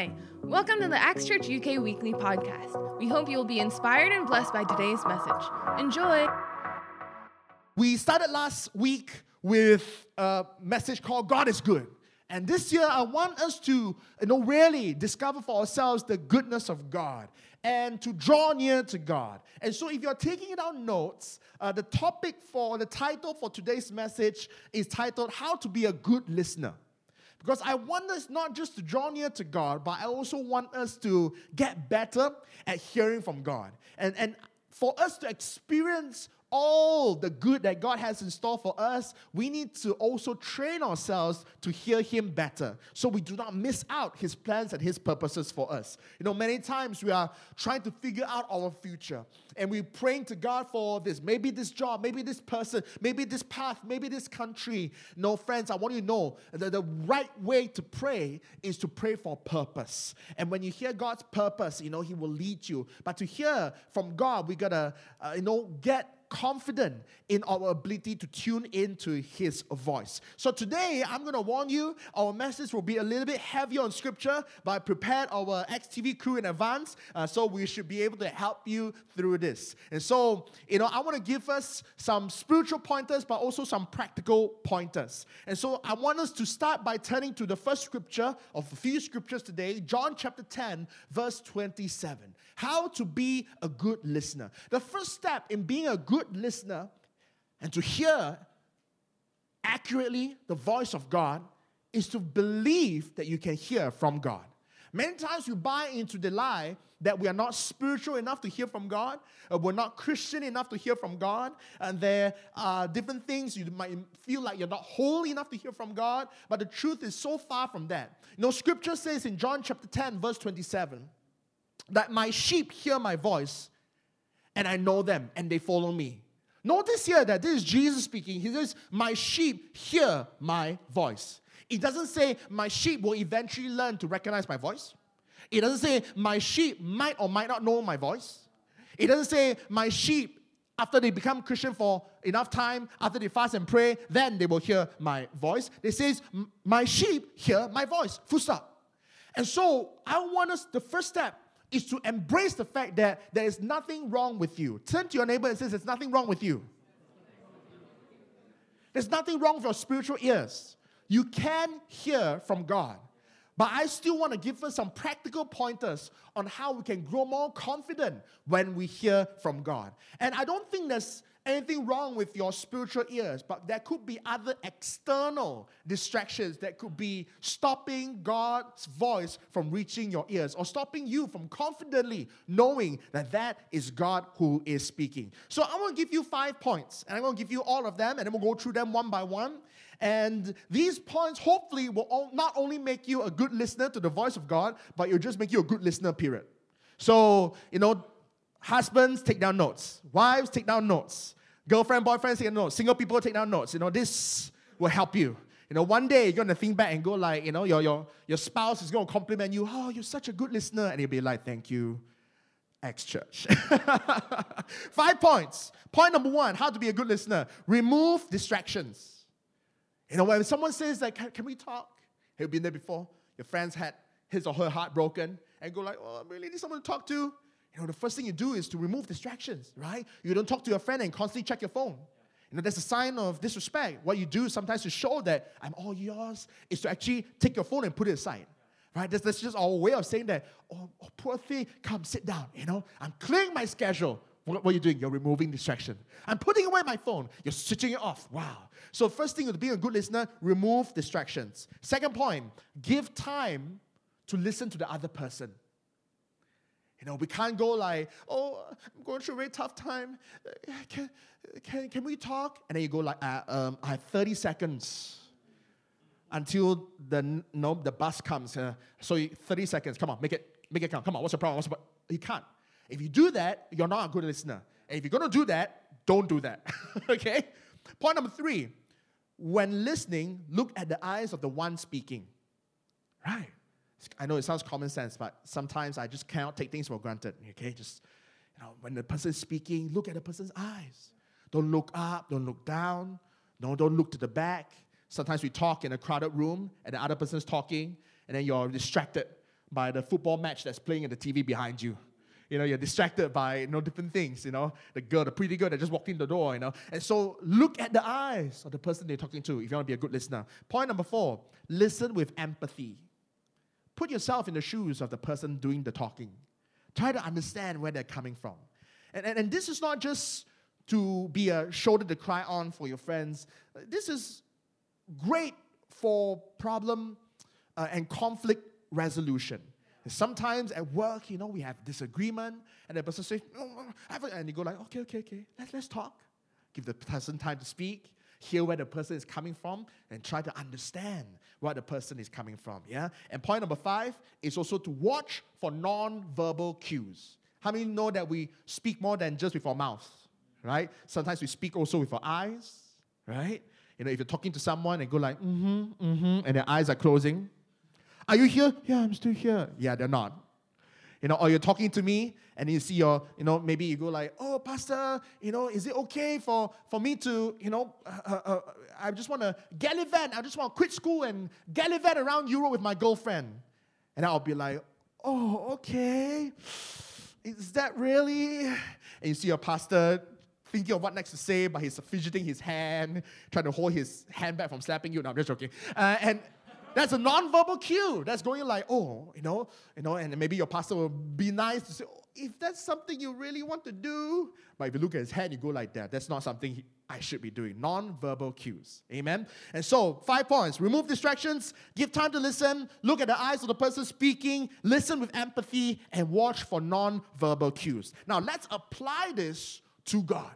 Hi, welcome to the Acts Church UK Weekly Podcast. We hope you will be inspired and blessed by today's message. Enjoy. We started last week with a message called God is Good. And this year, I want us to, you know, really discover for ourselves the goodness of God and to draw near to God. And so, if you're taking down notes, uh, the topic for the title for today's message is titled How to Be a Good Listener. Because I want us not just to draw near to God, but I also want us to get better at hearing from God. And, and for us to experience all the good that God has in store for us, we need to also train ourselves to hear Him better so we do not miss out His plans and His purposes for us. You know, many times we are trying to figure out our future and we're praying to God for this, maybe this job, maybe this person, maybe this path, maybe this country. No, friends, I want you to know that the right way to pray is to pray for purpose. And when you hear God's purpose, you know, He will lead you. But to hear from God, we gotta, uh, you know, get confident in our ability to tune into His voice. So today, I'm going to warn you, our message will be a little bit heavier on Scripture, but I prepared our XTV crew in advance, uh, so we should be able to help you through this. And so, you know, I want to give us some spiritual pointers, but also some practical pointers. And so, I want us to start by turning to the first scripture of a few scriptures today, John chapter 10, verse 27. How to be a good listener. The first step in being a good listener and to hear accurately the voice of God is to believe that you can hear from God. Many times we buy into the lie that we are not spiritual enough to hear from God, or we're not Christian enough to hear from God, and there are different things you might feel like you're not holy enough to hear from God, but the truth is so far from that. You know, scripture says in John chapter 10, verse 27, that my sheep hear my voice, and I know them, and they follow me. Notice here that this is Jesus speaking. He says, My sheep hear my voice. It doesn't say, My sheep will eventually learn to recognize my voice. It doesn't say, My sheep might or might not know my voice. It doesn't say, My sheep, after they become Christian for enough time, after they fast and pray, then they will hear my voice. It says, My sheep hear my voice. Full stop. And so I want us, the first step is to embrace the fact that there is nothing wrong with you. Turn to your neighbor and say, There's nothing wrong with you. There's nothing wrong with your spiritual ears. You can hear from God. But I still want to give us some practical pointers on how we can grow more confident when we hear from God. And I don't think there's anything wrong with your spiritual ears, but there could be other external distractions that could be stopping God's voice from reaching your ears or stopping you from confidently knowing that that is God who is speaking. So I'm going to give you five points, and I'm going to give you all of them, and then we'll go through them one by one. And these points hopefully will not only make you a good listener to the voice of God, but it'll just make you a good listener, period. So, you know, Husbands, take down notes. Wives, take down notes. Girlfriend, boyfriend, take down notes. Single people, take down notes. You know, this will help you. You know, one day you're gonna think back and go like, you know, your, your, your spouse is gonna compliment you, oh, you're such a good listener. And you'll be like, thank you, Acts Church. Five points. Point number one, how to be a good listener. Remove distractions. You know, when someone says like, can, can we talk? Have you been there before? Your friends had his or her heart broken and go like, oh, I really need someone to talk to. You know, the first thing you do is to remove distractions, right? You don't talk to your friend and constantly check your phone. You know, that's a sign of disrespect. What you do sometimes to show that I'm all yours is to actually take your phone and put it aside. Right? That's, that's just our way of saying that, oh, oh, poor thing, come sit down. You know, I'm clearing my schedule. What, what are you doing? You're removing distraction. I'm putting away my phone. You're switching it off. Wow. So, first thing to be a good listener, remove distractions. Second point, give time to listen to the other person. You know, we can't go like, oh, I'm going through a very tough time. Can, can, can we talk? And then you go like, uh, um, I have 30 seconds until the no, the bus comes. Uh, so 30 seconds. Come on, make it make it count. Come on, what's the problem? What's the problem? You can't. If you do that, you're not a good listener. And if you're going to do that, don't do that. okay? Point number three when listening, look at the eyes of the one speaking. Right. I know it sounds common sense, but sometimes I just cannot take things for granted. Okay, just you know, when the person is speaking, look at the person's eyes. Don't look up, don't look down, no, don't look to the back. Sometimes we talk in a crowded room and the other person's talking, and then you're distracted by the football match that's playing at the TV behind you. You know, you're distracted by you know different things. You know, the girl, the pretty girl that just walked in the door. You know, and so look at the eyes of the person they're talking to if you want to be a good listener. Point number four: listen with empathy. Put yourself in the shoes of the person doing the talking. Try to understand where they're coming from. And, and, and this is not just to be a shoulder to cry on for your friends. This is great for problem uh, and conflict resolution. Sometimes at work, you know, we have disagreement, and the person says, oh, and you go like, okay, okay, okay, let's, let's talk. Give the person time to speak, hear where the person is coming from, and try to understand where the person is coming from. Yeah. And point number five is also to watch for non-verbal cues. How many know that we speak more than just with our mouth? Right? Sometimes we speak also with our eyes, right? You know, if you're talking to someone and go like, mm-hmm, mm-hmm, and their eyes are closing, are you here? Yeah, I'm still here. Yeah, they're not. You know, or you're talking to me and you see your, you know, maybe you go like, oh, Pastor, you know, is it okay for, for me to, you know, uh, uh, uh I just want to gallivant, I just want to quit school and gallivant around Europe with my girlfriend. And I'll be like, oh, okay. Is that really? And you see your pastor thinking of what next to say, but he's fidgeting his hand, trying to hold his hand back from slapping you. No, I'm just joking. Uh, and that's a non-verbal cue. That's going like, oh, you know, you know, and maybe your pastor will be nice to say, oh, if that's something you really want to do. But if you look at his hand, you go like that. That's not something he, I should be doing. Non-verbal cues. Amen. And so, five points: remove distractions, give time to listen, look at the eyes of the person speaking, listen with empathy, and watch for non-verbal cues. Now, let's apply this to God.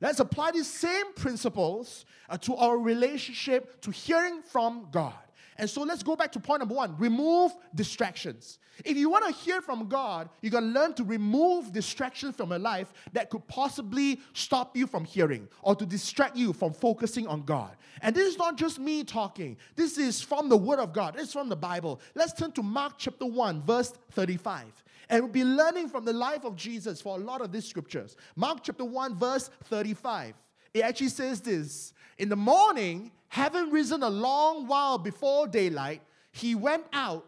Let's apply these same principles uh, to our relationship to hearing from God. And so let's go back to point number one remove distractions. If you want to hear from God, you got to learn to remove distractions from your life that could possibly stop you from hearing or to distract you from focusing on God. And this is not just me talking, this is from the Word of God, it's from the Bible. Let's turn to Mark chapter 1, verse 35. And we'll be learning from the life of Jesus for a lot of these scriptures. Mark chapter 1, verse 35. It actually says this In the morning, having risen a long while before daylight, he went out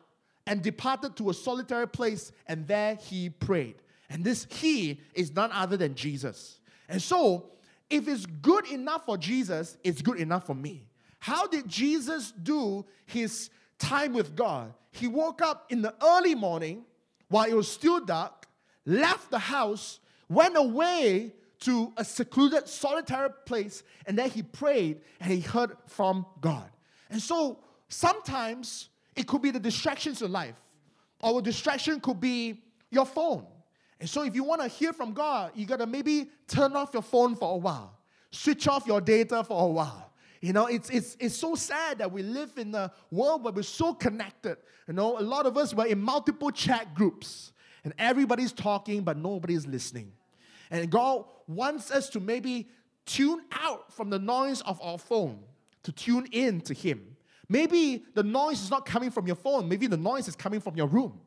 and departed to a solitary place, and there he prayed. And this he is none other than Jesus. And so, if it's good enough for Jesus, it's good enough for me. How did Jesus do his time with God? He woke up in the early morning while it was still dark, left the house, went away to a secluded, solitary place, and then he prayed and he heard from God. And so sometimes it could be the distractions in life, a distraction could be your phone. And so if you want to hear from God, you got to maybe turn off your phone for a while, switch off your data for a while. You know, it's, it's, it's so sad that we live in a world where we're so connected. You know, a lot of us were in multiple chat groups, and everybody's talking, but nobody's listening. And God wants us to maybe tune out from the noise of our phone to tune in to Him. Maybe the noise is not coming from your phone, maybe the noise is coming from your room.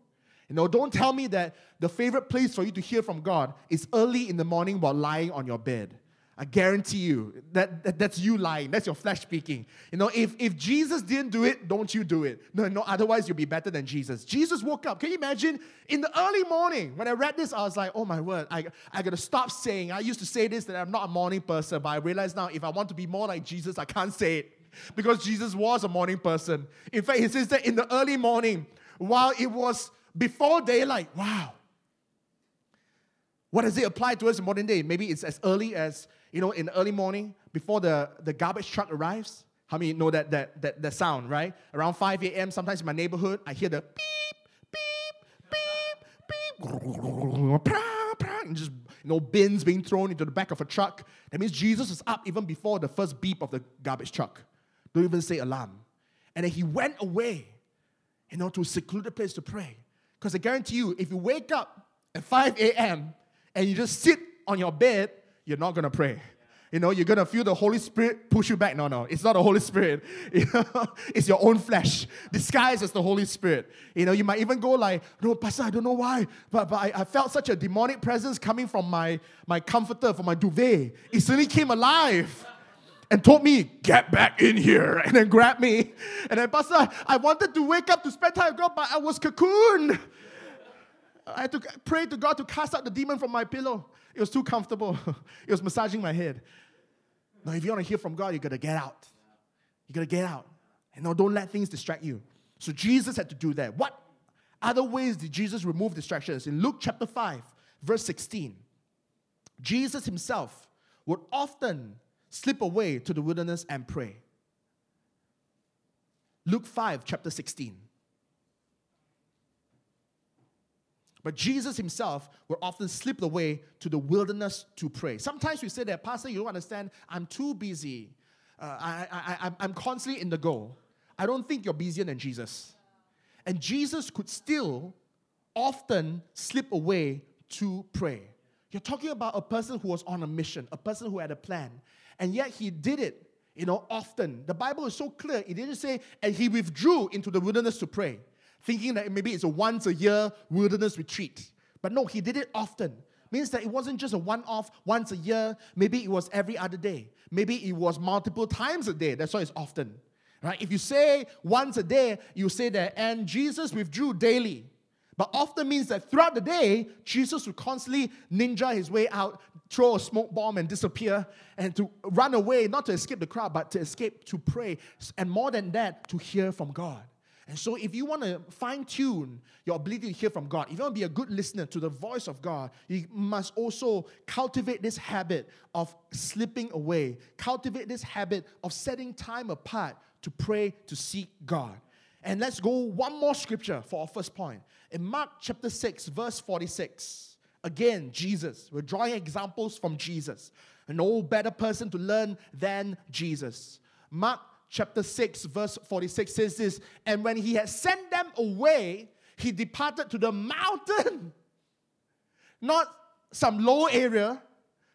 You know, don't tell me that the favorite place for you to hear from God is early in the morning while lying on your bed. I guarantee you that, that, that's you lying. That's your flesh speaking. You know, if, if Jesus didn't do it, don't you do it. No, no, otherwise you'll be better than Jesus. Jesus woke up. Can you imagine in the early morning when I read this, I was like, oh my word, I, I gotta stop saying. I used to say this that I'm not a morning person, but I realize now if I want to be more like Jesus, I can't say it because Jesus was a morning person. In fact, he says that in the early morning, while it was before daylight, wow. What does it apply to us in modern day? Maybe it's as early as you know, in the early morning before the, the garbage truck arrives. How many know that, that, that, that sound, right? Around 5 a.m., sometimes in my neighborhood, I hear the beep, beep, beep, beep, and just, you know, bins being thrown into the back of a truck. That means Jesus is up even before the first beep of the garbage truck. Don't even say alarm. And then he went away, you know, to a secluded place to pray. Because I guarantee you, if you wake up at 5 a.m. and you just sit on your bed you're not going to pray. You know, you're going to feel the Holy Spirit push you back. No, no, it's not the Holy Spirit. it's your own flesh disguised as the Holy Spirit. You know, you might even go like, no, Pastor, I don't know why, but, but I, I felt such a demonic presence coming from my, my comforter, from my duvet. It suddenly came alive. and told me, Get back in here, and then grabbed me. And then, Pastor, I wanted to wake up to spend time with God, but I was cocooned. I had to pray to God to cast out the demon from my pillow. It was too comfortable. it was massaging my head. Now, if you want to hear from God, you got to get out. You got to get out. And no, don't let things distract you. So Jesus had to do that. What other ways did Jesus remove distractions? In Luke chapter 5, verse 16, Jesus himself would often slip away to the wilderness and pray. Luke 5, chapter 16. But Jesus himself will often slip away to the wilderness to pray. Sometimes we say that, Pastor, you don't understand, I'm too busy. Uh, I, I, I, I'm constantly in the go. I don't think you're busier than Jesus. And Jesus could still often slip away to pray. You're talking about a person who was on a mission, a person who had a plan, and yet he did it, you know, often. The Bible is so clear. It didn't say, and he withdrew into the wilderness to pray thinking that maybe it's a once a year wilderness retreat. But no, he did it often. Means that it wasn't just a one off once a year, maybe it was every other day. Maybe it was multiple times a day. That's why it's often. Right? If you say once a day, you say that, and Jesus withdrew daily. But often means that throughout the day, Jesus would constantly ninja his way out, throw a smoke bomb and disappear, and to run away, not to escape the crowd, but to escape to pray. And more than that, to hear from God. And so, if you want to fine tune your ability to hear from God, if you want to be a good listener to the voice of God, you must also cultivate this habit of slipping away, cultivate this habit of setting time apart to pray, to seek God. And let's go one more scripture for our first point. In Mark chapter 6, verse 46, again, Jesus. We're drawing examples from Jesus. No better person to learn than Jesus. Mark chapter 6, verse 46 says this And when he had sent them away, he departed to the mountain. Not some low area,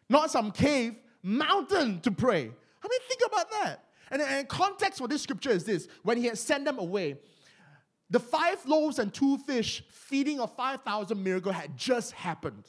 not some cave, mountain to pray. I mean, think about that. And, and context for this scripture is this when he had sent them away, the five loaves and two fish feeding of 5,000 miracle had just happened.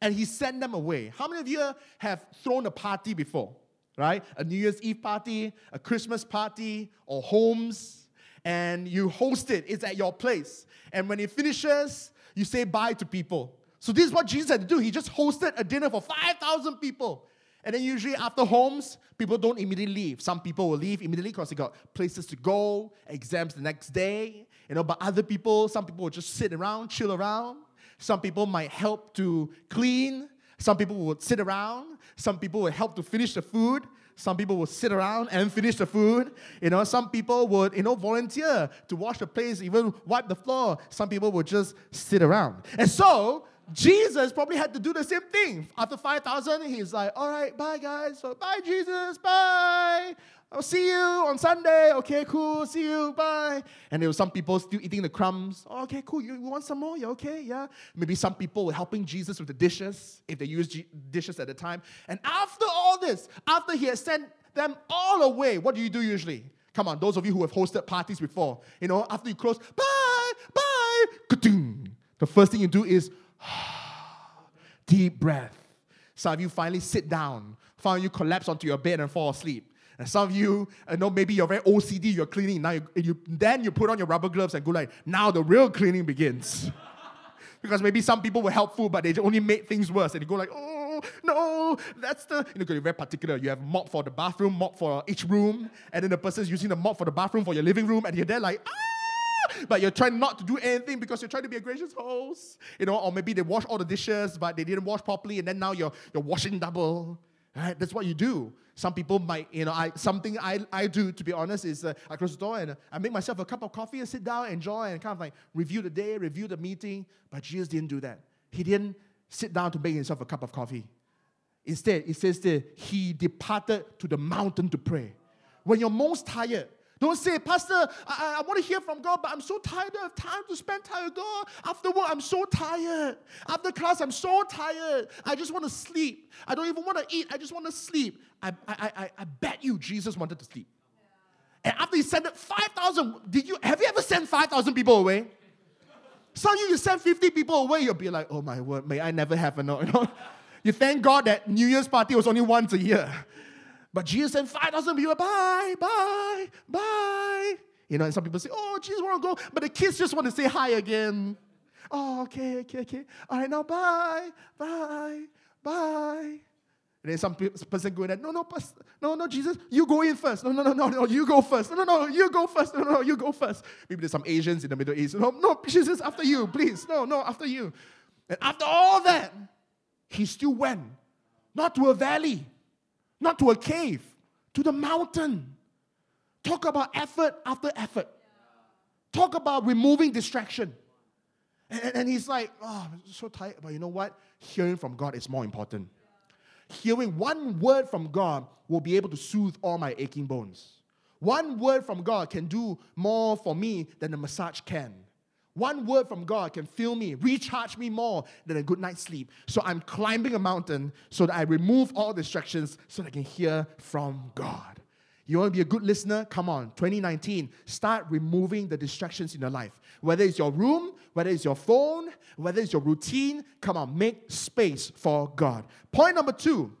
And he sent them away. How many of you have thrown a party before? Right? A New Year's Eve party, a Christmas party, or homes, and you host it. It's at your place. And when it finishes, you say bye to people. So this is what Jesus had to do. He just hosted a dinner for 5,000 people. And then usually after homes, people don't immediately leave. Some people will leave immediately because they got places to go, exams the next day. You know, but other people, some people will just sit around, chill around. Some people might help to clean. Some people would sit around. Some people would help to finish the food. Some people would sit around and finish the food. You know, some people would, you know, volunteer to wash the place, even wipe the floor. Some people would just sit around. And so Jesus probably had to do the same thing. After 5,000, he's like, all right, bye guys. So bye, Jesus, bye. I'll see you on Sunday. Okay, cool. See you. Bye. And there were some people still eating the crumbs. Oh, okay, cool. You, want some more? You okay? Yeah. Maybe some people were helping Jesus with the dishes if they used G- dishes at the time. And after all this, after he had sent them all away, what do you do usually? Come on, those of you who have hosted parties before, you know, after you close, bye, bye, the first thing you do is deep breath. Some of you finally sit down. Of you collapse onto your bed and fall asleep. And some of you, I know maybe you're very OCD, you're cleaning. Now you, you, then you put on your rubber gloves and go like, now the real cleaning begins. because maybe some people were helpful, but they only made things worse. And you go like, oh no, that's the you know, you're very particular. You have mop for the bathroom, mop for each room, and then the person's using the mop for the bathroom for your living room, and you're there like, ah! But you're trying not to do anything because you're trying to be a gracious host. You know, or maybe they wash all the dishes, but they didn't wash properly, and then now you're you're washing double. Right? That's what you do. Some people might, you know, I, something I, I do, to be honest, is uh, I close the door and uh, I make myself a cup of coffee and sit down, enjoy, and kind of like review the day, review the meeting. But Jesus didn't do that. He didn't sit down to make himself a cup of coffee. Instead, it says that he departed to the mountain to pray. When you're most tired, don't say, Pastor, I, I, want to hear from God, but I'm so tired. I time to spend time with God. After work, I'm so tired. After class, I'm so tired. I just want to sleep. I don't even want to eat. I just want to sleep. I, I, I, I bet you Jesus wanted to sleep. And after he sent 5,000, did you, have you ever sent 5,000 people away? Some of you, you send 50 people away, you'll be like, oh my word, may I never have a no. You, know? you thank God that New Year's party was only once a year. But Jesus sent 5,000 people, bye, bye, bye. You know, and some people say, oh, Jesus want to go, but the kids just want to say hi again. Oh, okay, okay, okay. All right, now bye, bye, bye. And then some person going, no, no, no, no, Jesus, you go in first. No, no, no, no, no, you go first. No, no, no, you go first. No, no, no, you go first. Maybe there's some Asians in the Middle East. No, no, Jesus, after you, please. No, no, after you. And after all that, he still went, not to a valley, not to a cave, to the mountain. Talk about effort after effort. Talk about removing distraction. And, and he's like, oh, I'm so tired. But you know what? Hearing from God is more important. Hearing one word from God will be able to soothe all my aching bones. One word from God can do more for me than a massage can. One word from God can fill me, recharge me more than a good night's sleep. So I'm climbing a mountain so that I remove all distractions so that I can hear from God. You want to be a good listener? Come on, 2019, start removing the distractions in your life. Whether it's your room, whether it's your phone, whether it's your routine, come on, make space for God. Point number two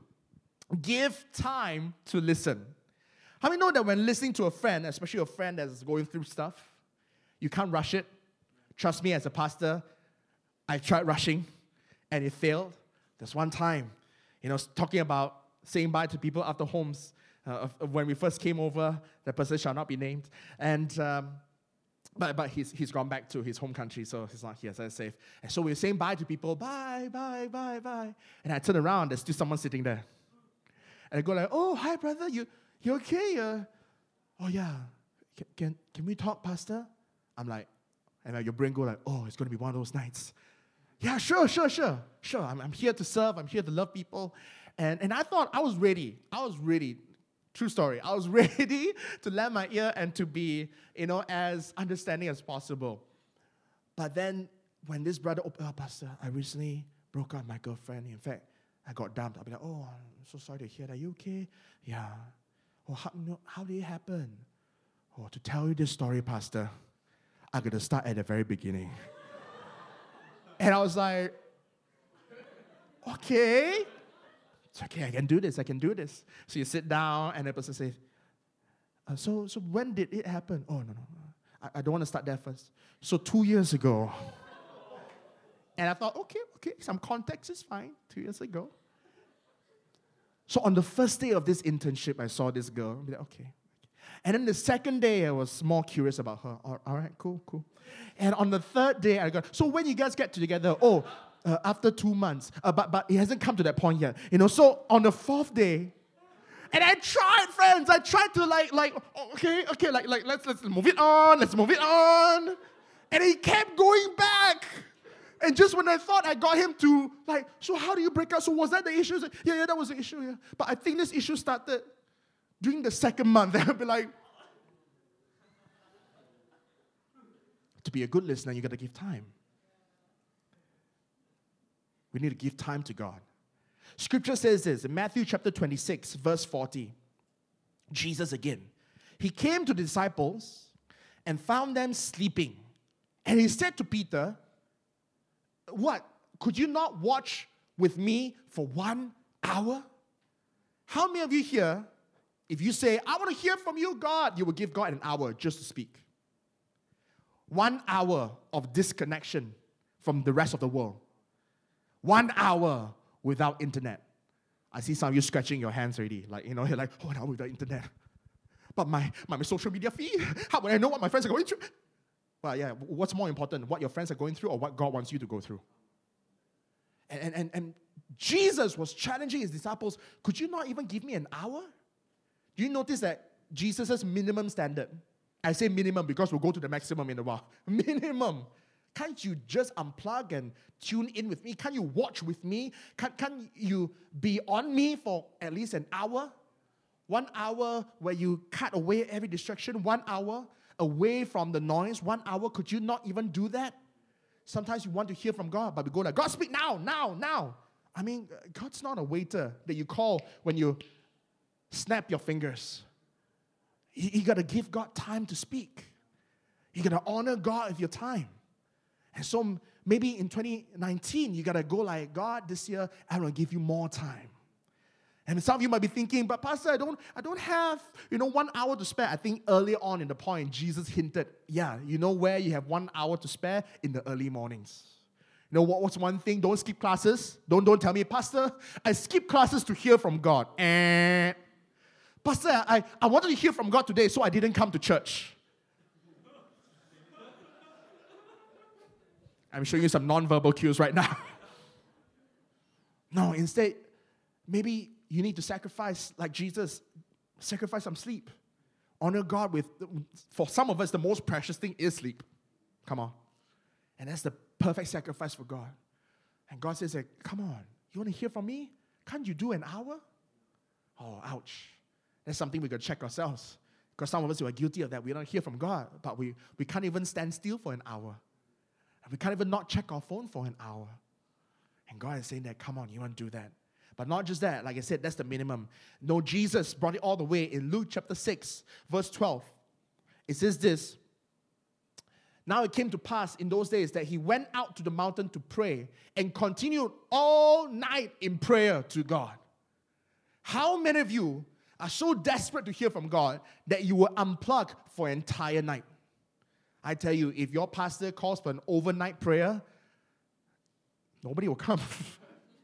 give time to listen. How many know that when listening to a friend, especially a friend that's going through stuff, you can't rush it? Trust me, as a pastor, I tried rushing and it failed. There's one time, you know, talking about saying bye to people after homes. Uh, when we first came over, the person shall not be named. And um, but, but he's, he's gone back to his home country, so he's not here, so it's safe. And so we're saying bye to people, bye, bye, bye, bye. And I turn around, there's still someone sitting there. And I go like, oh, hi, brother, you, you okay? Uh, oh, yeah. Can, can, can we talk, pastor? I'm like, and like your brain go like, oh, it's to be one of those nights. Yeah, sure, sure, sure, sure. I'm, I'm here to serve. I'm here to love people. And, and I thought I was ready. I was ready. True story. I was ready to lend my ear and to be, you know, as understanding as possible. But then when this brother opened up, Pastor, I recently broke up with my girlfriend. In fact, I got dumped. I'll be like, oh, I'm so sorry to hear that. You okay? Yeah. Oh, how, how did it happen? Oh, to tell you this story, Pastor, I'm going to start at the very beginning. and I was like, okay. It's okay, I can do this, I can do this. So you sit down, and the person says, uh, so, so when did it happen? Oh, no, no, no. I, I don't want to start there first. So two years ago. and I thought, okay, okay, some context is fine. Two years ago. So on the first day of this internship, I saw this girl. Be like, okay, and then the second day, I was more curious about her. All, all right, cool, cool. And on the third day, I got, so when you guys get together, oh, uh, after two months, uh, but, but it hasn't come to that point yet. You know, so on the fourth day, and I tried, friends, I tried to like, like, okay, okay, like, like, let's, let's move it on, let's move it on. And he kept going back. And just when I thought I got him to like, so how do you break up? So was that the issue? Like, yeah, yeah, that was the issue, yeah. But I think this issue started during the second month, they'll be like, to be a good listener, you got to give time. We need to give time to God. Scripture says this in Matthew chapter 26, verse 40. Jesus again. He came to the disciples and found them sleeping. And he said to Peter, What? Could you not watch with me for one hour? How many of you here if you say, I want to hear from you, God, you will give God an hour just to speak. One hour of disconnection from the rest of the world. One hour without internet. I see some of you scratching your hands already. Like, you know, you're like, oh, now without internet. But my, my, my social media feed, how would I know what my friends are going through? Well, yeah, what's more important, what your friends are going through or what God wants you to go through? And, and, and Jesus was challenging his disciples, could you not even give me an hour? Do you notice that Jesus' minimum standard? I say minimum because we'll go to the maximum in a while. Minimum. Can't you just unplug and tune in with me? Can't you watch with me? Can't, can't you be on me for at least an hour? One hour where you cut away every distraction, one hour away from the noise, one hour. Could you not even do that? Sometimes you want to hear from God, but we go like, God, speak now, now, now. I mean, God's not a waiter that you call when you snap your fingers. You, you got to give God time to speak. You got to honor God with your time. And so maybe in 2019, you got to go like, God, this year, I want to give you more time. And some of you might be thinking, but Pastor, I don't, I don't have, you know, one hour to spare. I think earlier on in the point, Jesus hinted, yeah, you know where you have one hour to spare? In the early mornings. You know what, what's one thing? Don't skip classes. Don't, don't tell me, Pastor, I skip classes to hear from God. Eh. Pastor, I, I wanted to hear from God today, so I didn't come to church. I'm showing you some non-verbal cues right now. no, instead, maybe you need to sacrifice, like Jesus, sacrifice some sleep. Honor God with, for some of us, the most precious thing is sleep. Come on. And that's the perfect sacrifice for God. And God says, Come on, you want to hear from me? Can't you do an hour? Oh, ouch. That's something we to check ourselves. Because some of us who are guilty of that. We don't hear from God, but we, we can't even stand still for an hour. We can't even not check our phone for an hour. And God is saying that, come on, you want to do that. But not just that, like I said, that's the minimum. No, Jesus brought it all the way in Luke chapter 6, verse 12. It says this Now it came to pass in those days that he went out to the mountain to pray and continued all night in prayer to God. How many of you are so desperate to hear from God that you will unplug for an entire night? I tell you, if your pastor calls for an overnight prayer, nobody will come.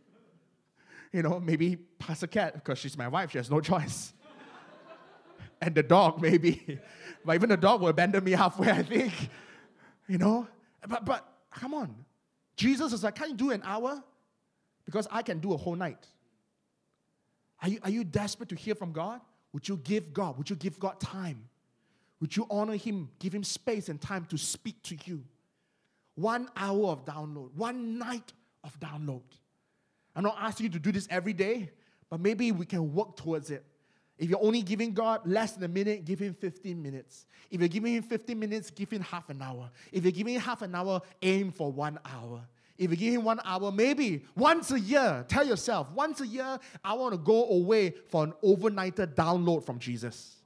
you know, maybe Pastor Cat, because she's my wife, she has no choice. and the dog, maybe. but even the dog will abandon me halfway, I think. You know? But, but come on. Jesus is like, can you do an hour? Because I can do a whole night. Are you, are you desperate to hear from God? Would you give God? Would you give God time? Would you honor Him, give Him space and time to speak to you? One hour of download, one night of download. I'm not asking you to do this every day, but maybe we can work towards it. If you're only giving God less than a minute, give Him 15 minutes. If you're giving Him 15 minutes, give Him half an hour. If you're giving Him half an hour, aim for one hour. If you give Him one hour, maybe once a year, tell yourself, once a year, I want to go away for an overnighter download from Jesus.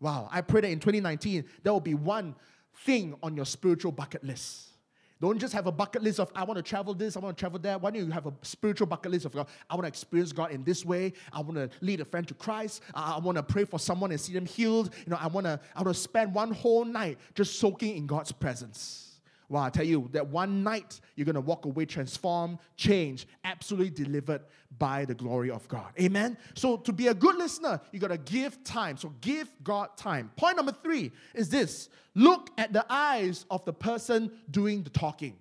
Wow, I pray that in 2019, there will be one thing on your spiritual bucket list. Don't just have a bucket list of, I want to travel this, I want to travel that. Why don't you have a spiritual bucket list of, God, I want to experience God in this way. I want to lead a friend to Christ. I, I want to pray for someone and see them healed. You know, I want to, I want to spend one whole night just soaking in God's presence. Well, I tell you, that one night you're going to walk away transformed, changed, absolutely delivered by the glory of God. Amen? So, to be a good listener, you got to give time. So, give God time. Point number three is this look at the eyes of the person doing the talking.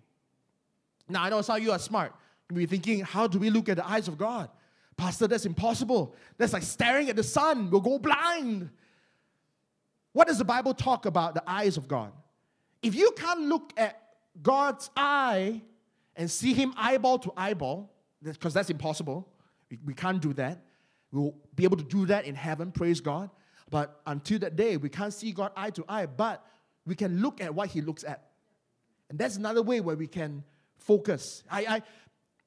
Now, I know some of you are smart. You're thinking, how do we look at the eyes of God? Pastor, that's impossible. That's like staring at the sun. We'll go blind. What does the Bible talk about the eyes of God? If you can't look at God's eye and see Him eyeball to eyeball, because that's impossible, we, we can't do that. We'll be able to do that in heaven, praise God. But until that day, we can't see God eye to eye, but we can look at what He looks at. And that's another way where we can focus. I, I,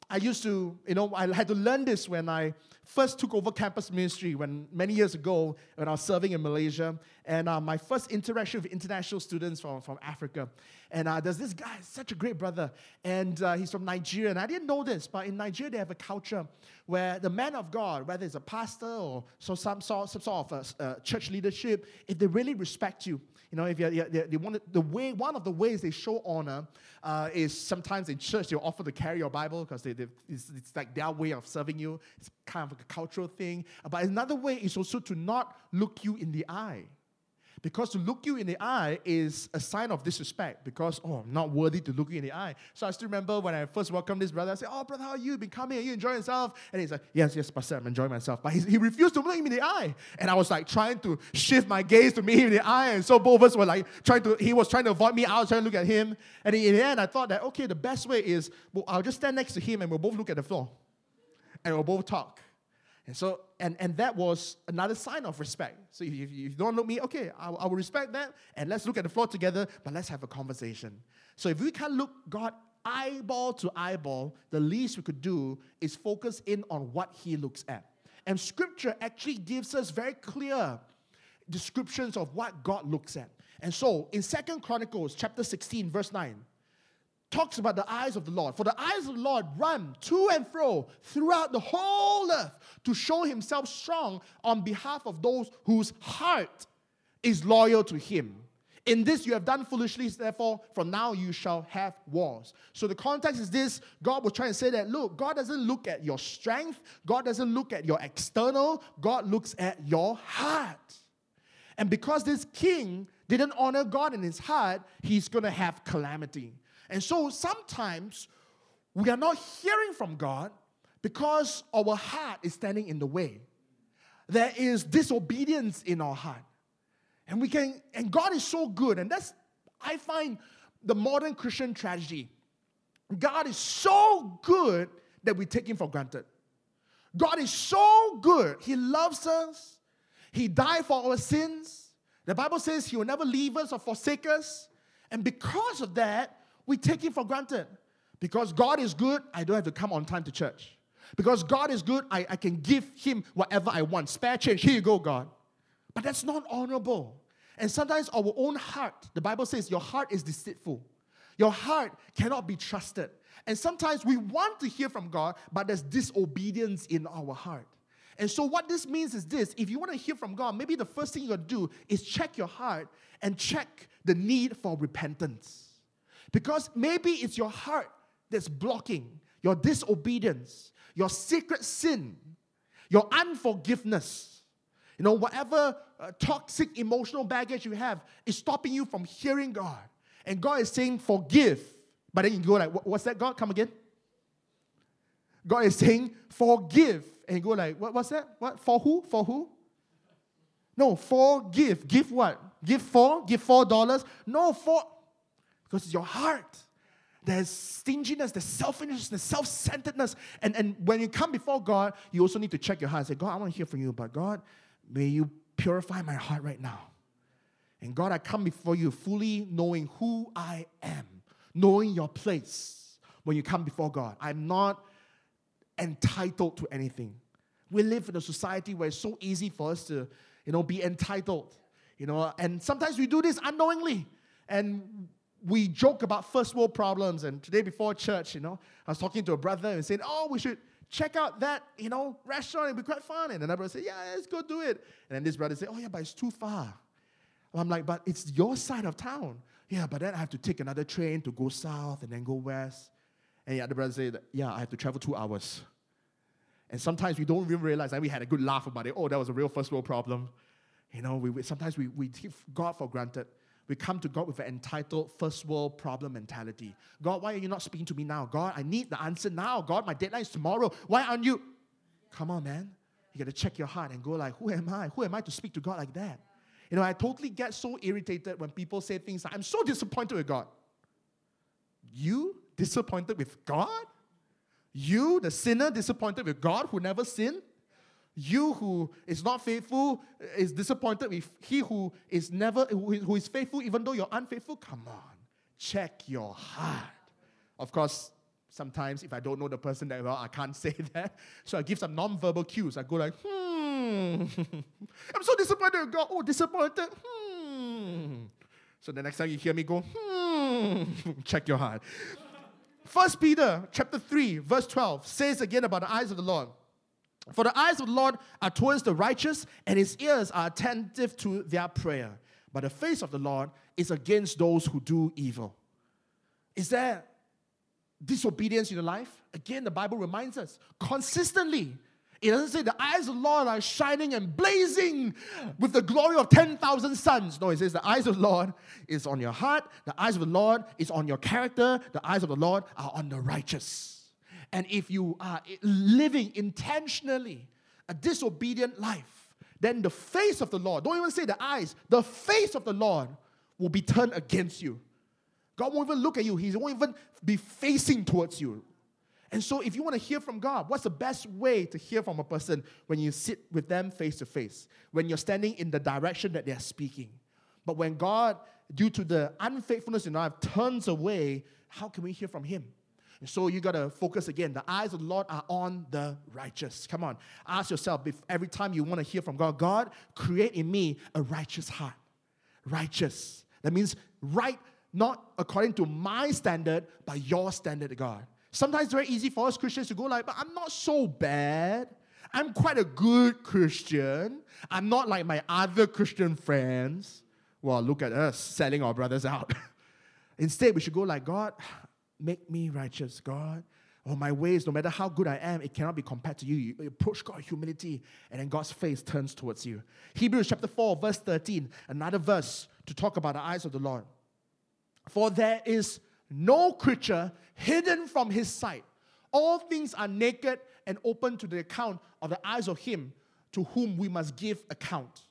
I used to, you know, I had to learn this when I first took over campus ministry when many years ago when I was serving in Malaysia. And uh, my first interaction with international students from, from Africa. And uh, there's this guy, such a great brother, and uh, he's from Nigeria. And I didn't know this, but in Nigeria, they have a culture where the man of God, whether it's a pastor or so some, sort, some sort of a, church leadership, if they really respect you, you know, if you're, they, they want the way, one of the ways they show honor uh, is sometimes in church they'll offer to carry your Bible because they, they, it's, it's, like their way of serving you. It's kind of a cultural thing. But another way is also to not look you in the eye. Because to look you in the eye is a sign of disrespect because, oh, I'm not worthy to look you in the eye. So I still remember when I first welcomed this brother, I said, Oh, brother, how are you? Been coming? Are you enjoying yourself? And he's like, Yes, yes, Pastor, I'm enjoying myself. But he, he refused to look me in the eye. And I was like trying to shift my gaze to meet him in the eye. And so both of us were like trying to, he was trying to avoid me, I was trying to look at him. And in the end, I thought that, okay, the best way is well, I'll just stand next to him and we'll both look at the floor. And we'll both talk. And so, and, and that was another sign of respect. So if, if you don't look me, okay, I, I will respect that, and let's look at the floor together, but let's have a conversation. So if we can't look God eyeball to eyeball, the least we could do is focus in on what He looks at. And Scripture actually gives us very clear descriptions of what God looks at. And so in Second Chronicles chapter 16, verse 9, talks about the eyes of the Lord. For the eyes of the Lord run to and fro throughout the whole earth to show himself strong on behalf of those whose heart is loyal to him. In this you have done foolishly, therefore, from now you shall have wars. So the context is this God was trying to say that, look, God doesn't look at your strength, God doesn't look at your external, God looks at your heart. And because this king didn't honor God in his heart, he's going to have calamity. And so sometimes we are not hearing from God because our heart is standing in the way. There is disobedience in our heart. And we can, and God is so good, and that's, I find, the modern Christian tragedy. God is so good that we take Him for granted. God is so good. He loves us. He died for our sins. The Bible says He will never leave us or forsake us. And because of that, we take Him for granted. Because God is good, I don't have to come on time to church. Because God is good, I, I can give Him whatever I want. Spare change, here you go, God. But that's not honorable. And sometimes our own heart, the Bible says, your heart is deceitful. Your heart cannot be trusted. And sometimes we want to hear from God, but there's disobedience in our heart. And so, what this means is this if you want to hear from God, maybe the first thing you gotta do is check your heart and check the need for repentance. Because maybe it's your heart that's blocking your disobedience, your secret sin, your unforgiveness. You know, whatever uh, toxic emotional baggage you have is stopping you from hearing God. And God is saying, forgive. But then you go like, what's that, God? Come again. God is saying, forgive. And you go like, what, what's that? What? For who? For who? No, forgive. Give what? Give four? Give four dollars? No, for because it's your heart. There's stinginess, there's selfishness, there's self-centeredness. And, and when you come before God, you also need to check your heart and say, God, I want to hear from you, but God, may you purify my heart right now. And God, I come before you fully knowing who I am, knowing your place when you come before God. I'm not entitled to anything. We live in a society where it's so easy for us to, you know, be entitled. You know, and sometimes we do this unknowingly. And we joke about first world problems. And today before church, you know, I was talking to a brother and saying, Oh, we should check out that, you know, restaurant. It'd be quite fun. And another brother said, Yeah, let's go do it. And then this brother said, Oh, yeah, but it's too far. I'm like, But it's your side of town. Yeah, but then I have to take another train to go south and then go west. And the other brother said, Yeah, I have to travel two hours. And sometimes we don't even realize that we had a good laugh about it. Oh, that was a real first world problem. You know, we, we sometimes we, we take God for granted. We come to God with an entitled first world problem mentality. God, why are you not speaking to me now? God, I need the answer now. God, my deadline is tomorrow. Why aren't you? Come on, man. You got to check your heart and go like, who am I? Who am I to speak to God like that? You know, I totally get so irritated when people say things like, I'm so disappointed with God. You disappointed with God? You, the sinner, disappointed with God who never sinned? You who is not faithful is disappointed with he who is never who is faithful even though you're unfaithful? Come on. Check your heart. Of course, sometimes if I don't know the person that well, I can't say that. So I give some non-verbal cues. I go like, hmm. I'm so disappointed with God. Oh, disappointed. Hmm. So the next time you hear me go, hmm, check your heart. First Peter chapter 3, verse 12 says again about the eyes of the Lord. For the eyes of the Lord are towards the righteous, and his ears are attentive to their prayer. But the face of the Lord is against those who do evil. Is there disobedience in your life? Again, the Bible reminds us consistently. It doesn't say the eyes of the Lord are shining and blazing with the glory of 10,000 suns. No, it says the eyes of the Lord is on your heart, the eyes of the Lord is on your character, the eyes of the Lord are on the righteous. And if you are living intentionally a disobedient life, then the face of the Lord, don't even say the eyes, the face of the Lord will be turned against you. God won't even look at you, He won't even be facing towards you. And so, if you want to hear from God, what's the best way to hear from a person when you sit with them face to face, when you're standing in the direction that they're speaking? But when God, due to the unfaithfulness in our life, turns away, how can we hear from Him? And so you got to focus again. The eyes of the Lord are on the righteous. Come on. Ask yourself if every time you want to hear from God, God, create in me a righteous heart. Righteous. That means right not according to my standard, but your standard, God. Sometimes it's very easy for us Christians to go like, but I'm not so bad. I'm quite a good Christian. I'm not like my other Christian friends. Well, look at us selling our brothers out. Instead, we should go like, God, make me righteous, God. Oh, my ways, no matter how good I am, it cannot be compared to you. You approach God humility, and then God's face turns towards you. Hebrews chapter 4, verse 13, another verse to talk about the eyes of the Lord. For there is no creature hidden from his sight. All things are naked and open to the account of the eyes of him to whom we must give account.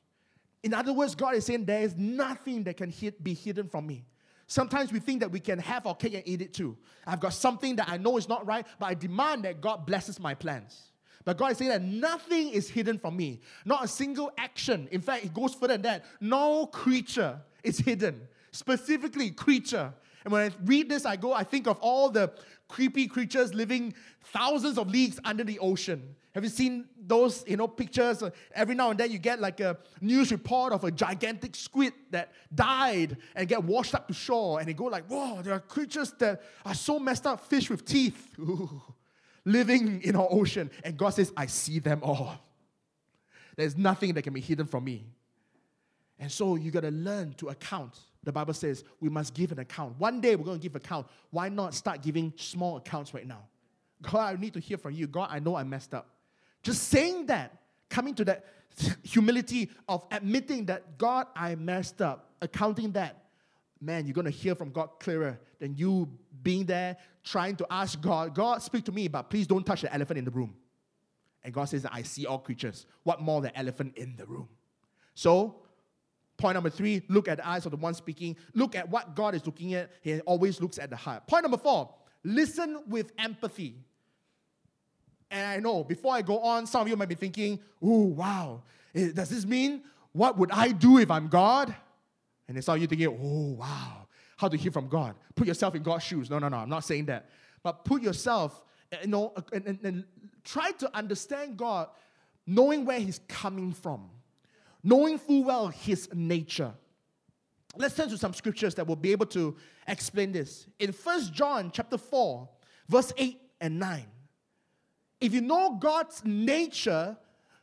In other words, God is saying there is nothing that can be hidden from me. Sometimes we think that we can have our cake and eat it too. I've got something that I know is not right, but I demand that God blesses my plans. But God is saying that nothing is hidden from me. Not a single action. In fact, it goes further than that. No creature is hidden. Specifically, creature. And when I read this, I go, I think of all the creepy creatures living thousands of leagues under the ocean. Have you seen those, you know, pictures? Every now and then you get like a news report of a gigantic squid that died and get washed up to shore, and they go like, "Whoa, there are creatures that are so messed up, fish with teeth, living in our ocean." And God says, "I see them all. There's nothing that can be hidden from me." And so you got to learn to account. The Bible says we must give an account. One day we're going to give account. Why not start giving small accounts right now? God, I need to hear from you. God, I know I messed up. Just saying that, coming to that humility of admitting that, God, I messed up, accounting that, man, you're going to hear from God clearer than you being there trying to ask God, God, speak to me, but please don't touch the elephant in the room. And God says, I see all creatures. What more the elephant in the room? So, point number three, look at the eyes of the one speaking. Look at what God is looking at. He always looks at the heart. Point number four, listen with empathy. And I know before I go on, some of you might be thinking, oh, wow, eh, does this mean what would I do if I'm God? And then some of you thinking, oh, wow, how to hear from God? Put yourself in God's shoes. No, no, no, I'm not saying that. But put yourself, eh, you know, and, and, and try to understand God, knowing where He's coming from, knowing full well His nature. Let's turn to some scriptures that will be able to explain this. In First John chapter 4, verse 8 and 9. If you know God's nature,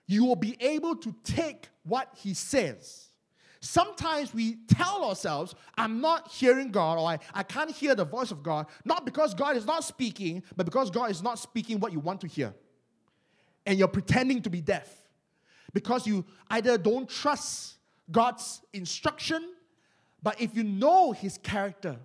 you will be able to take what He says. Sometimes we tell ourselves, I'm not hearing God, or I, I can't hear the voice of God, not because God is not speaking, but because God is not speaking what you want to hear. And you're pretending to be deaf because you either don't trust God's instruction, but if you know His character,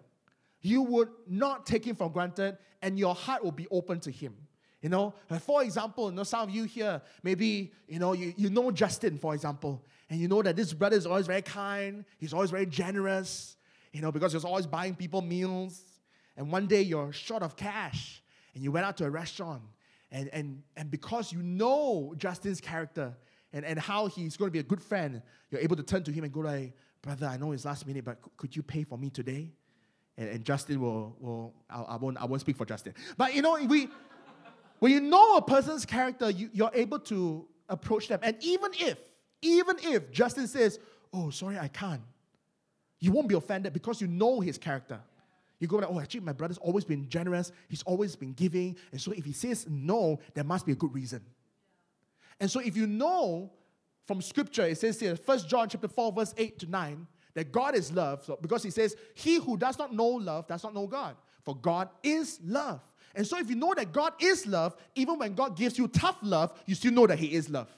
you would not take Him for granted and your heart will be open to Him. You know, for example, you know, some of you here, maybe, you know, you, you know Justin, for example, and you know that this brother is always very kind, he's always very generous, you know, because he's always buying people meals. And one day you're short of cash and you went out to a restaurant. And, and, and because you know Justin's character and, and how he's going to be a good friend, you're able to turn to him and go like, brother, I know it's last minute, but could you pay for me today? And, and Justin will, will I, I, won't, I won't speak for Justin. But you know, we, when you know a person's character, you, you're able to approach them. And even if, even if Justin says, Oh, sorry, I can't, you won't be offended because you know his character. You go like, oh, actually, my brother's always been generous. He's always been giving. And so if he says no, there must be a good reason. And so if you know from scripture, it says here, 1 John chapter 4, verse 8 to 9, that God is love. So, because he says, He who does not know love does not know God. For God is love. And so, if you know that God is love, even when God gives you tough love, you still know that He is love.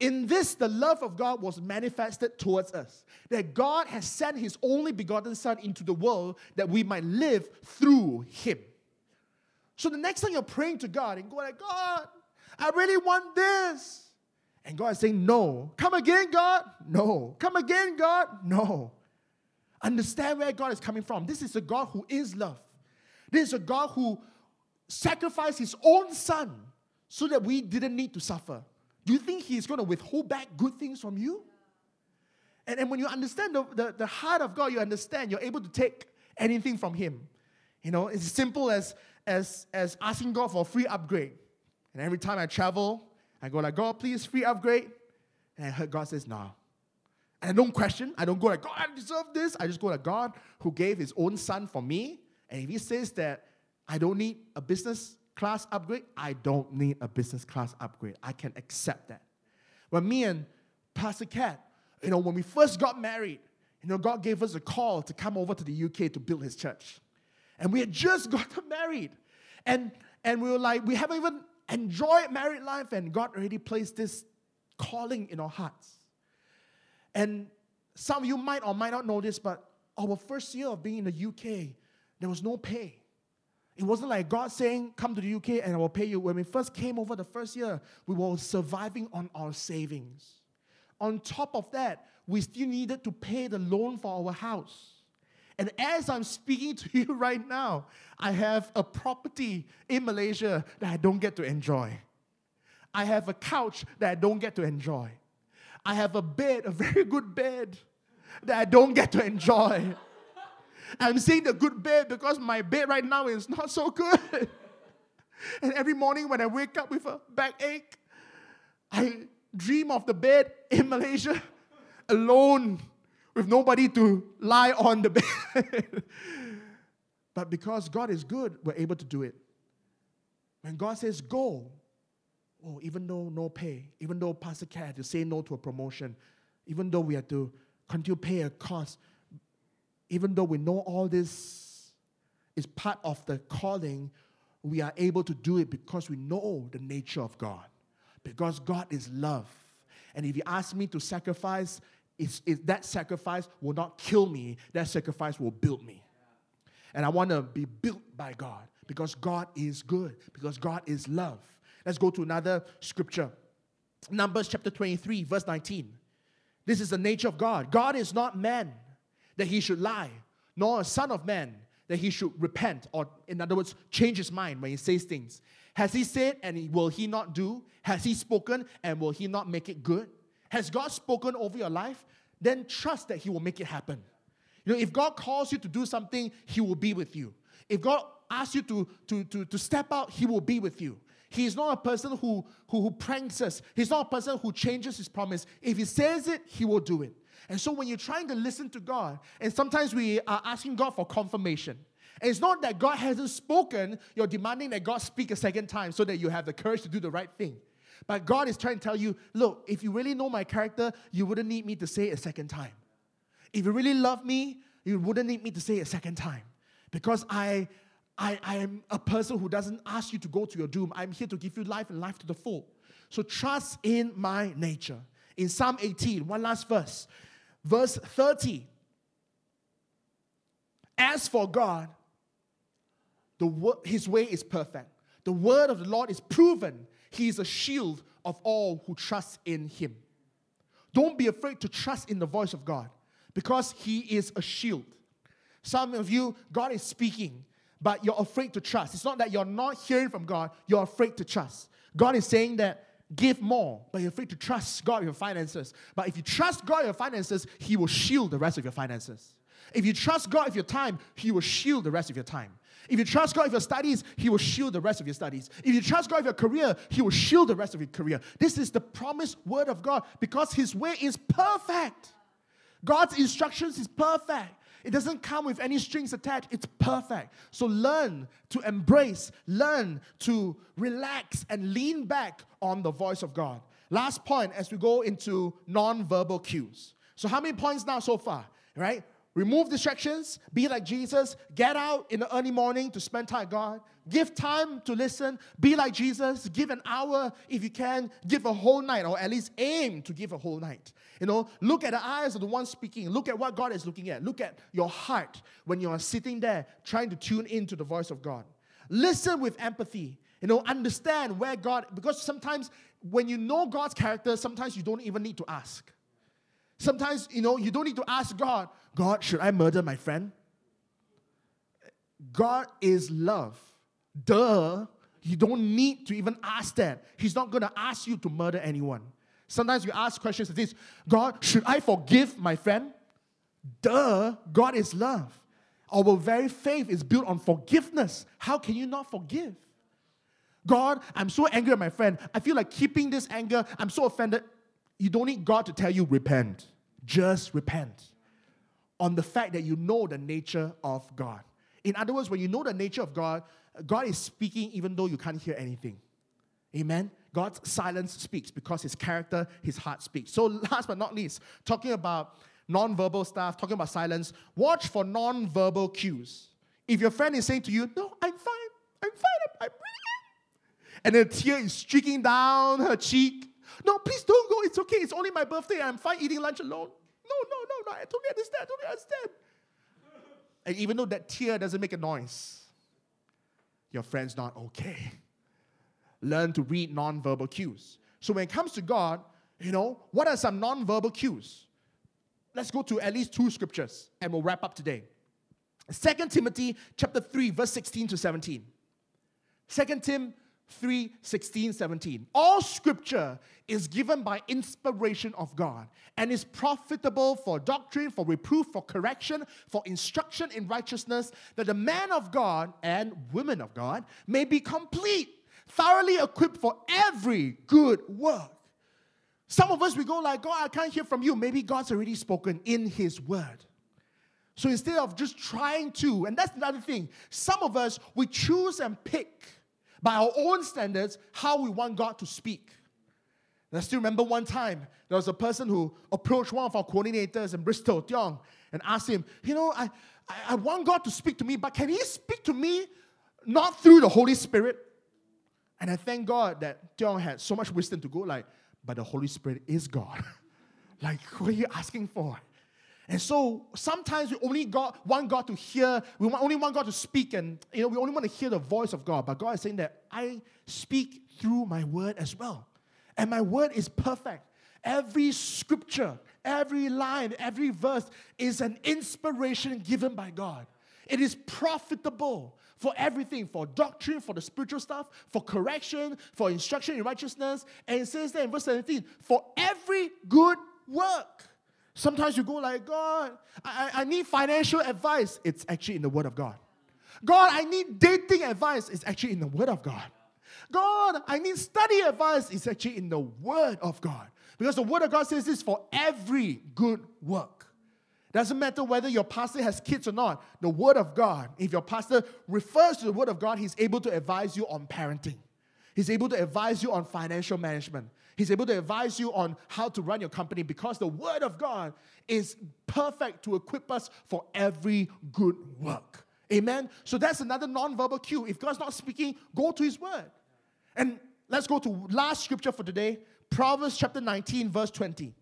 In this, the love of God was manifested towards us. That God has sent His only begotten Son into the world that we might live through Him. So the next time you're praying to God and go like, God, I really want this. And God is saying, No. Come again, God? No. Come again, God? No. Understand where God is coming from. This is a God who is love. This is a God who sacrificed his own son so that we didn't need to suffer. Do you think he's going to withhold back good things from you? And, and when you understand the, the, the heart of God, you understand you're able to take anything from him. You know, it's as simple as, as, as asking God for a free upgrade. And every time I travel, I go like, God, please, free upgrade. And I heard God says, no. And I don't question. I don't go like, God, I deserve this. I just go like, God who gave his own son for me. And if he says that I don't need a business class upgrade, I don't need a business class upgrade. I can accept that. When me and Pastor Cat, you know, when we first got married, you know, God gave us a call to come over to the UK to build his church. And we had just gotten married. And, and we were like, we haven't even enjoyed married life, and God already placed this calling in our hearts. And some of you might or might not know this, but our first year of being in the UK, there was no pay. It wasn't like God saying, Come to the UK and I will pay you. When we first came over the first year, we were surviving on our savings. On top of that, we still needed to pay the loan for our house. And as I'm speaking to you right now, I have a property in Malaysia that I don't get to enjoy. I have a couch that I don't get to enjoy. I have a bed, a very good bed, that I don't get to enjoy. I'm saying the good bed because my bed right now is not so good. and every morning when I wake up with a backache, I dream of the bed in Malaysia alone with nobody to lie on the bed. but because God is good, we're able to do it. When God says go, oh, even though no pay, even though Pastor Cat had to say no to a promotion, even though we had to continue to pay a cost, even though we know all this is part of the calling, we are able to do it because we know the nature of God. Because God is love. And if you ask me to sacrifice, it's, it, that sacrifice will not kill me, that sacrifice will build me. And I want to be built by God because God is good, because God is love. Let's go to another scripture. Numbers chapter 23, verse 19. This is the nature of God. God is not man that he should lie, nor a son of man that he should repent, or in other words, change his mind when he says things. Has he said and will he not do? Has he spoken and will he not make it good? Has God spoken over your life? Then trust that he will make it happen. You know, if God calls you to do something, he will be with you. If God asks you to, to, to, to step out, he will be with you. He is not a person who, who, who pranks us. He's not a person who changes his promise. If he says it, he will do it. And so when you're trying to listen to God, and sometimes we are asking God for confirmation. And it's not that God hasn't spoken, you're demanding that God speak a second time so that you have the courage to do the right thing. But God is trying to tell you, look, if you really know my character, you wouldn't need me to say it a second time. If you really love me, you wouldn't need me to say it a second time. Because I I, I am a person who doesn't ask you to go to your doom. I'm here to give you life and life to the full. So trust in my nature. In Psalm 18, one last verse, verse 30. As for God, the his way is perfect. The word of the Lord is proven. He is a shield of all who trust in him. Don't be afraid to trust in the voice of God because he is a shield. Some of you, God is speaking but you're afraid to trust. It's not that you're not hearing from God, you're afraid to trust. God is saying that give more, but you're afraid to trust God with your finances. But if you trust God with your finances, He will shield the rest of your finances. If you trust God with your time, He will shield the rest of your time. If you trust God with your studies, He will shield the rest of your studies. If you trust God with your career, He will shield the rest of your career. This is the promised word of God because His way is perfect. God's instructions is perfect. It doesn't come with any strings attached. It's perfect. So learn to embrace, learn to relax and lean back on the voice of God. Last point as we go into non-verbal cues. So how many points now so far? Right? Remove distractions, be like Jesus, get out in the early morning to spend time with God, give time to listen, be like Jesus, give an hour if you can, give a whole night, or at least aim to give a whole night. You know, look at the eyes of the one speaking, look at what God is looking at, look at your heart when you are sitting there trying to tune into the voice of God. Listen with empathy. You know, understand where God, because sometimes when you know God's character, sometimes you don't even need to ask. Sometimes, you know, you don't need to ask God, God, should I murder my friend? God is love. Duh. You don't need to even ask that. He's not going to ask you to murder anyone. Sometimes you ask questions like this God, should I forgive my friend? Duh. God is love. Our very faith is built on forgiveness. How can you not forgive? God, I'm so angry at my friend. I feel like keeping this anger. I'm so offended. You don't need God to tell you repent. Just repent on the fact that you know the nature of God. In other words, when you know the nature of God, God is speaking even though you can't hear anything. Amen. God's silence speaks because his character, his heart speaks. So, last but not least, talking about non-verbal stuff, talking about silence, watch for non-verbal cues. If your friend is saying to you, No, I'm fine, I'm fine, I'm, I'm and a tear is streaking down her cheek. No, please don't go. It's okay. It's only my birthday. I'm fine eating lunch alone. No, no, no, no. I totally understand. I totally understand. And even though that tear doesn't make a noise, your friend's not okay. Learn to read non-verbal cues. So when it comes to God, you know, what are some non-verbal cues? Let's go to at least two scriptures and we'll wrap up today. 2 Timothy chapter 3, verse 16 to 17. 2 Tim 3 16, 17. All scripture is given by inspiration of God and is profitable for doctrine, for reproof, for correction, for instruction in righteousness, that the man of God and women of God may be complete, thoroughly equipped for every good work. Some of us, we go like, God, I can't hear from you. Maybe God's already spoken in His word. So instead of just trying to, and that's another thing, some of us, we choose and pick by our own standards how we want God to speak. And I still remember one time there was a person who approached one of our coordinators in Bristol, Tiong, and asked him, You know, I, I, I want God to speak to me, but can He speak to me not through the Holy Spirit? And I thank God that Tiong had so much wisdom to go like, but the Holy Spirit is God. like, what are you asking for? And so sometimes we only got, want God to hear, we only want God to speak, and you know, we only want to hear the voice of God. But God is saying that I speak through my word as well. And my word is perfect. Every scripture, every line, every verse is an inspiration given by God. It is profitable for everything, for doctrine, for the spiritual stuff, for correction, for instruction in righteousness. And it says there in verse 17, for every good work. Sometimes you go like, God, I, I need financial advice. It's actually in the Word of God. God, I need dating advice. It's actually in the Word of God. God, I need study advice. It's actually in the Word of God. Because the Word of God says this for every good work. Doesn't matter whether your pastor has kids or not, the Word of God, if your pastor refers to the Word of God, he's able to advise you on parenting. He's able to advise you on financial management. He's able to advise you on how to run your company because the Word of God is perfect to equip us for every good work. Amen? So that's another non-verbal cue. If God's not speaking, go to His Word. And let's go to last scripture for today Proverbs chapter 19, verse 20.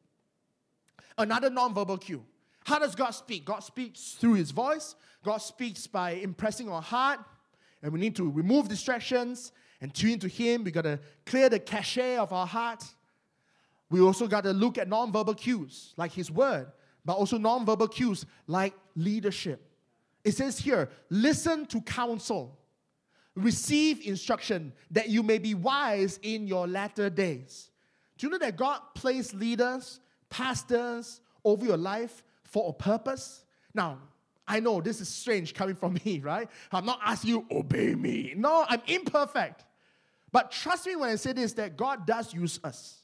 Another non-verbal cue. How does God speak? God speaks through His voice, God speaks by impressing our heart, and we need to remove distractions and tune to Him. We got to clear the cache of our heart. We also got to look at non-verbal cues like His Word, but also non-verbal cues like leadership. It says here, listen to counsel, receive instruction that you may be wise in your latter days. Do you know that God placed leaders, pastors over your life for a purpose? Now, I know this is strange coming from me, right? I'm not asking you, obey me. No, I'm imperfect. But trust me when I say this that God does use us.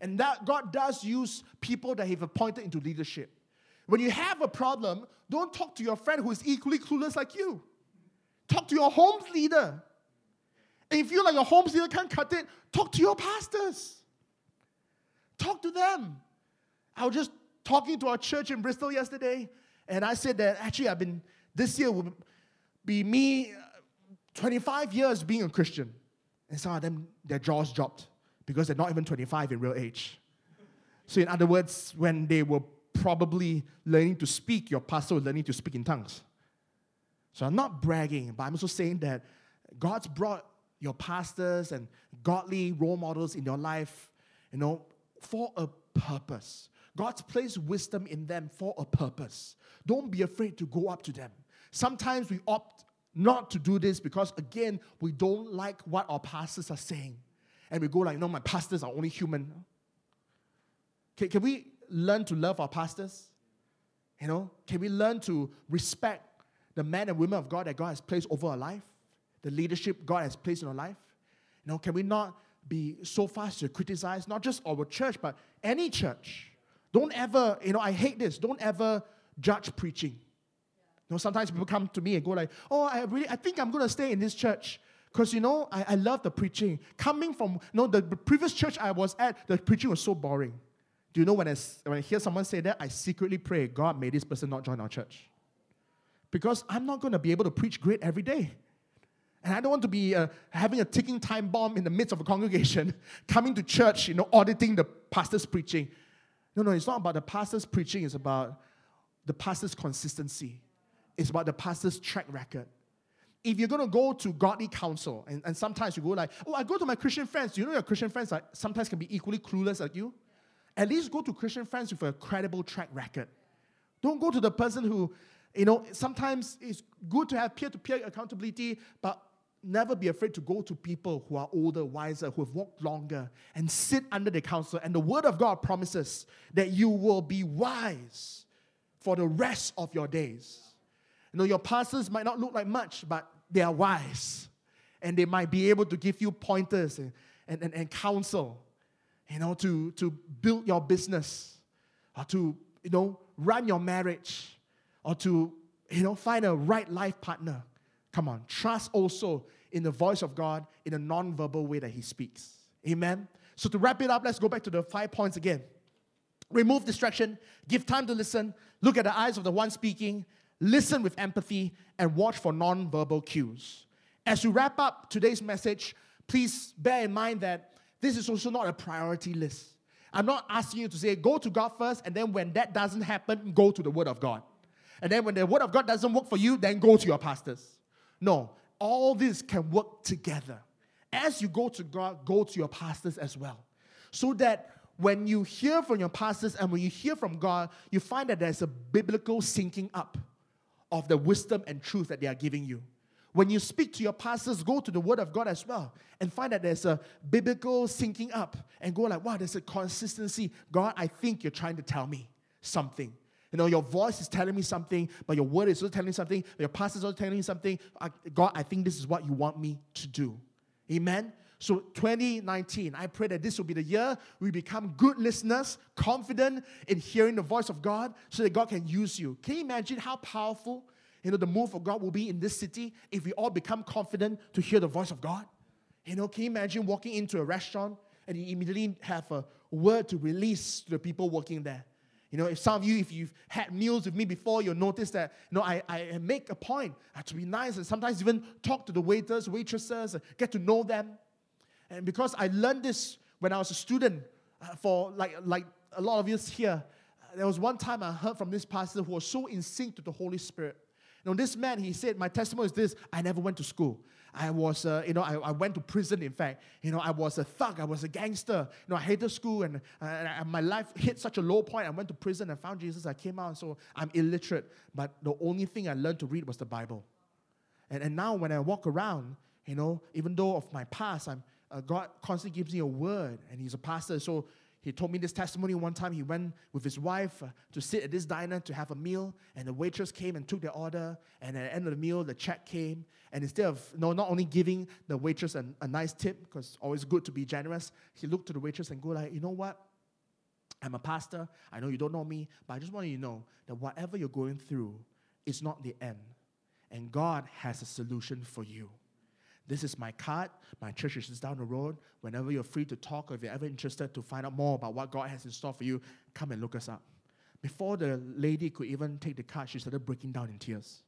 And that God does use people that He've appointed into leadership. When you have a problem, don't talk to your friend who is equally clueless like you. Talk to your homes leader. And if you like your homes leader can't cut it, talk to your pastors. Talk to them. I was just talking to our church in Bristol yesterday, and I said that actually I've been, this year will be me uh, 25 years being a Christian. And some of them, their jaws dropped because they're not even 25 in real age. So, in other words, when they were probably learning to speak, your pastor was learning to speak in tongues. So, I'm not bragging, but I'm also saying that God's brought your pastors and godly role models in your life, you know, for a purpose. God's placed wisdom in them for a purpose. Don't be afraid to go up to them. Sometimes we opt not to do this because, again, we don't like what our pastors are saying. And we go like, no, my pastors are only human. Can, can we learn to love our pastors? You know, can we learn to respect the men and women of God that God has placed over our life? The leadership God has placed in our life? You know, can we not be so fast to criticize not just our church, but any church? Don't ever, you know, I hate this. Don't ever judge preaching. Know, sometimes people come to me and go like, oh, I really, I think I'm going to stay in this church. Because, you know, I, I love the preaching. Coming from, you know, the previous church I was at, the preaching was so boring. Do you know when I, when I hear someone say that, I secretly pray, God, may this person not join our church. Because I'm not going to be able to preach great every day. And I don't want to be uh, having a ticking time bomb in the midst of a congregation, coming to church, you know, auditing the pastor's preaching. No, no, it's not about the pastor's preaching, it's about the pastor's consistency. It's about the pastor's track record. If you're going to go to godly counsel, and, and sometimes you go like, oh, I go to my Christian friends. You know your Christian friends are, sometimes can be equally clueless like you? At least go to Christian friends with a credible track record. Don't go to the person who, you know, sometimes it's good to have peer to peer accountability, but never be afraid to go to people who are older, wiser, who have walked longer, and sit under their counsel. And the Word of God promises that you will be wise for the rest of your days. You know, your pastors might not look like much, but they are wise. And they might be able to give you pointers and, and, and, and counsel, you know, to, to build your business or to, you know, run your marriage or to, you know, find a right life partner. Come on, trust also in the voice of God in a non-verbal way that He speaks. Amen. So to wrap it up, let's go back to the five points again. Remove distraction, give time to listen, look at the eyes of the one speaking, listen with empathy, and watch for non-verbal cues. As we wrap up today's message, please bear in mind that this is also not a priority list. I'm not asking you to say, go to God first, and then when that doesn't happen, go to the Word of God. And then when the Word of God doesn't work for you, then go to your pastors. No, all this can work together. As you go to God, go to your pastors as well. So that when you hear from your pastors and when you hear from God, you find that there's a biblical syncing up of the wisdom and truth that they are giving you. When you speak to your pastors, go to the Word of God as well and find that there's a biblical syncing up and go like, wow, there's a consistency. God, I think you're trying to tell me something. You know, your voice is telling me something, but your word is also telling me something, your pastor is also telling me something. God, I think this is what you want me to do. Amen. So 2019, I pray that this will be the year we become good listeners, confident in hearing the voice of God, so that God can use you. Can you imagine how powerful you know the move of God will be in this city if we all become confident to hear the voice of God? You know, can you imagine walking into a restaurant and you immediately have a word to release to the people working there? You know, if some of you, if you've had meals with me before, you'll notice that, you know, I, I make a point to be nice and sometimes even talk to the waiters, waitresses, get to know them. And because I learned this when I was a student, uh, for like, like a lot of years here, uh, there was one time I heard from this pastor who was so in sync to the Holy Spirit. You know, this man, he said, My testimony is this I never went to school. I was, uh, you know, I, I went to prison, in fact. You know, I was a thug, I was a gangster. You know, I hated school, and, uh, and my life hit such a low point. I went to prison and found Jesus. I came out, so I'm illiterate. But the only thing I learned to read was the Bible. And, and now when I walk around, you know, even though of my past, I'm, uh, God constantly gives me a word, and He's a pastor. So he told me this testimony one time. He went with his wife uh, to sit at this diner to have a meal, and the waitress came and took their order. And at the end of the meal, the check came. And instead of no, not only giving the waitress an, a nice tip, because it's always good to be generous, he looked to the waitress and go like, you know what? I'm a pastor. I know you don't know me, but I just want you to know that whatever you're going through it's not the end. And God has a solution for you. This is my card. My church is just down the road. Whenever you're free to talk or if you're ever interested to find out more about what God has in store for you, come and look us up. Before the lady could even take the card, she started breaking down in tears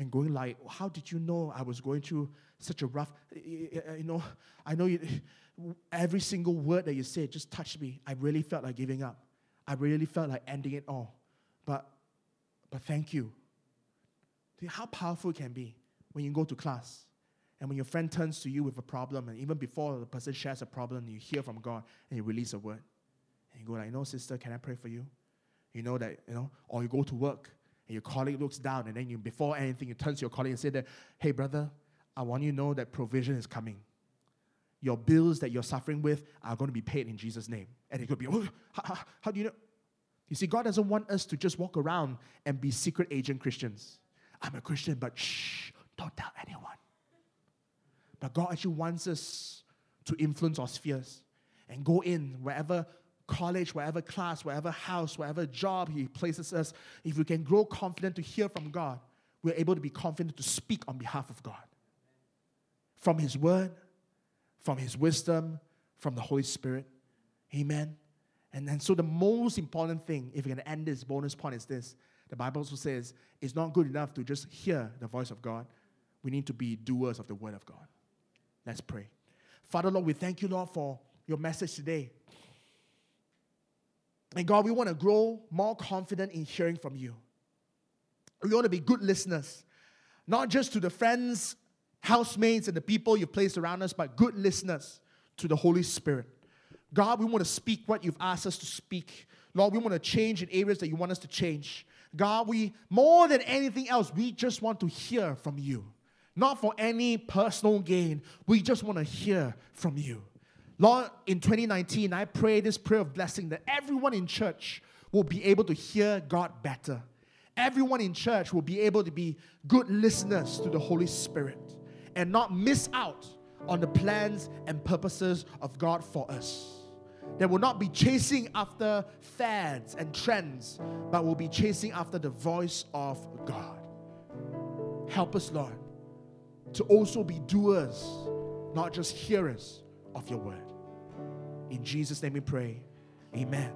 and going like, how did you know I was going through such a rough, you know, I know you, every single word that you said just touched me. I really felt like giving up. I really felt like ending it all. But, but thank you. How powerful it can be when you go to class and when your friend turns to you with a problem, and even before the person shares a problem, you hear from God and you release a word. And you go like, you know, sister, can I pray for you? You know that, you know, or you go to work and your colleague looks down, and then you, before anything, you turn to your colleague and say that, hey, brother, I want you to know that provision is coming. Your bills that you're suffering with are going to be paid in Jesus' name. And it could be, oh, how, how, how do you know? You see, God doesn't want us to just walk around and be secret agent Christians. I'm a Christian, but shh, don't tell anyone. But God actually wants us to influence our spheres and go in wherever college, wherever class, wherever house, wherever job He places us, if we can grow confident to hear from God, we're able to be confident to speak on behalf of God. From His Word, from His wisdom, from the Holy Spirit. Amen. And then, so the most important thing, if we can end this bonus point, is this. The Bible also says it's not good enough to just hear the voice of God. We need to be doers of the Word of God. Let's pray. Father, Lord, we thank you, Lord, for your message today. And God, we want to grow more confident in hearing from you. We want to be good listeners, not just to the friends, housemates, and the people you've placed around us, but good listeners to the Holy Spirit. God, we want to speak what you've asked us to speak. Lord, we want to change in areas that you want us to change. God, we, more than anything else, we just want to hear from you. Not for any personal gain. We just want to hear from you. Lord, in 2019, I pray this prayer of blessing that everyone in church will be able to hear God better. Everyone in church will be able to be good listeners to the Holy Spirit and not miss out on the plans and purposes of God for us. That will not be chasing after fads and trends, but will be chasing after the voice of God. Help us, Lord, to also be doers, not just hearers of your word. In Jesus' name we pray. Amen.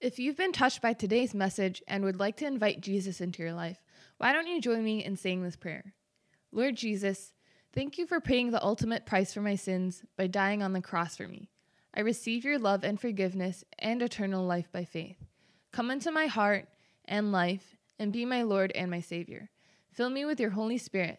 If you've been touched by today's message and would like to invite Jesus into your life, why don't you join me in saying this prayer? Lord Jesus, thank you for paying the ultimate price for my sins by dying on the cross for me. I receive your love and forgiveness and eternal life by faith. Come into my heart and life and be my Lord and my Savior. Fill me with your Holy Spirit.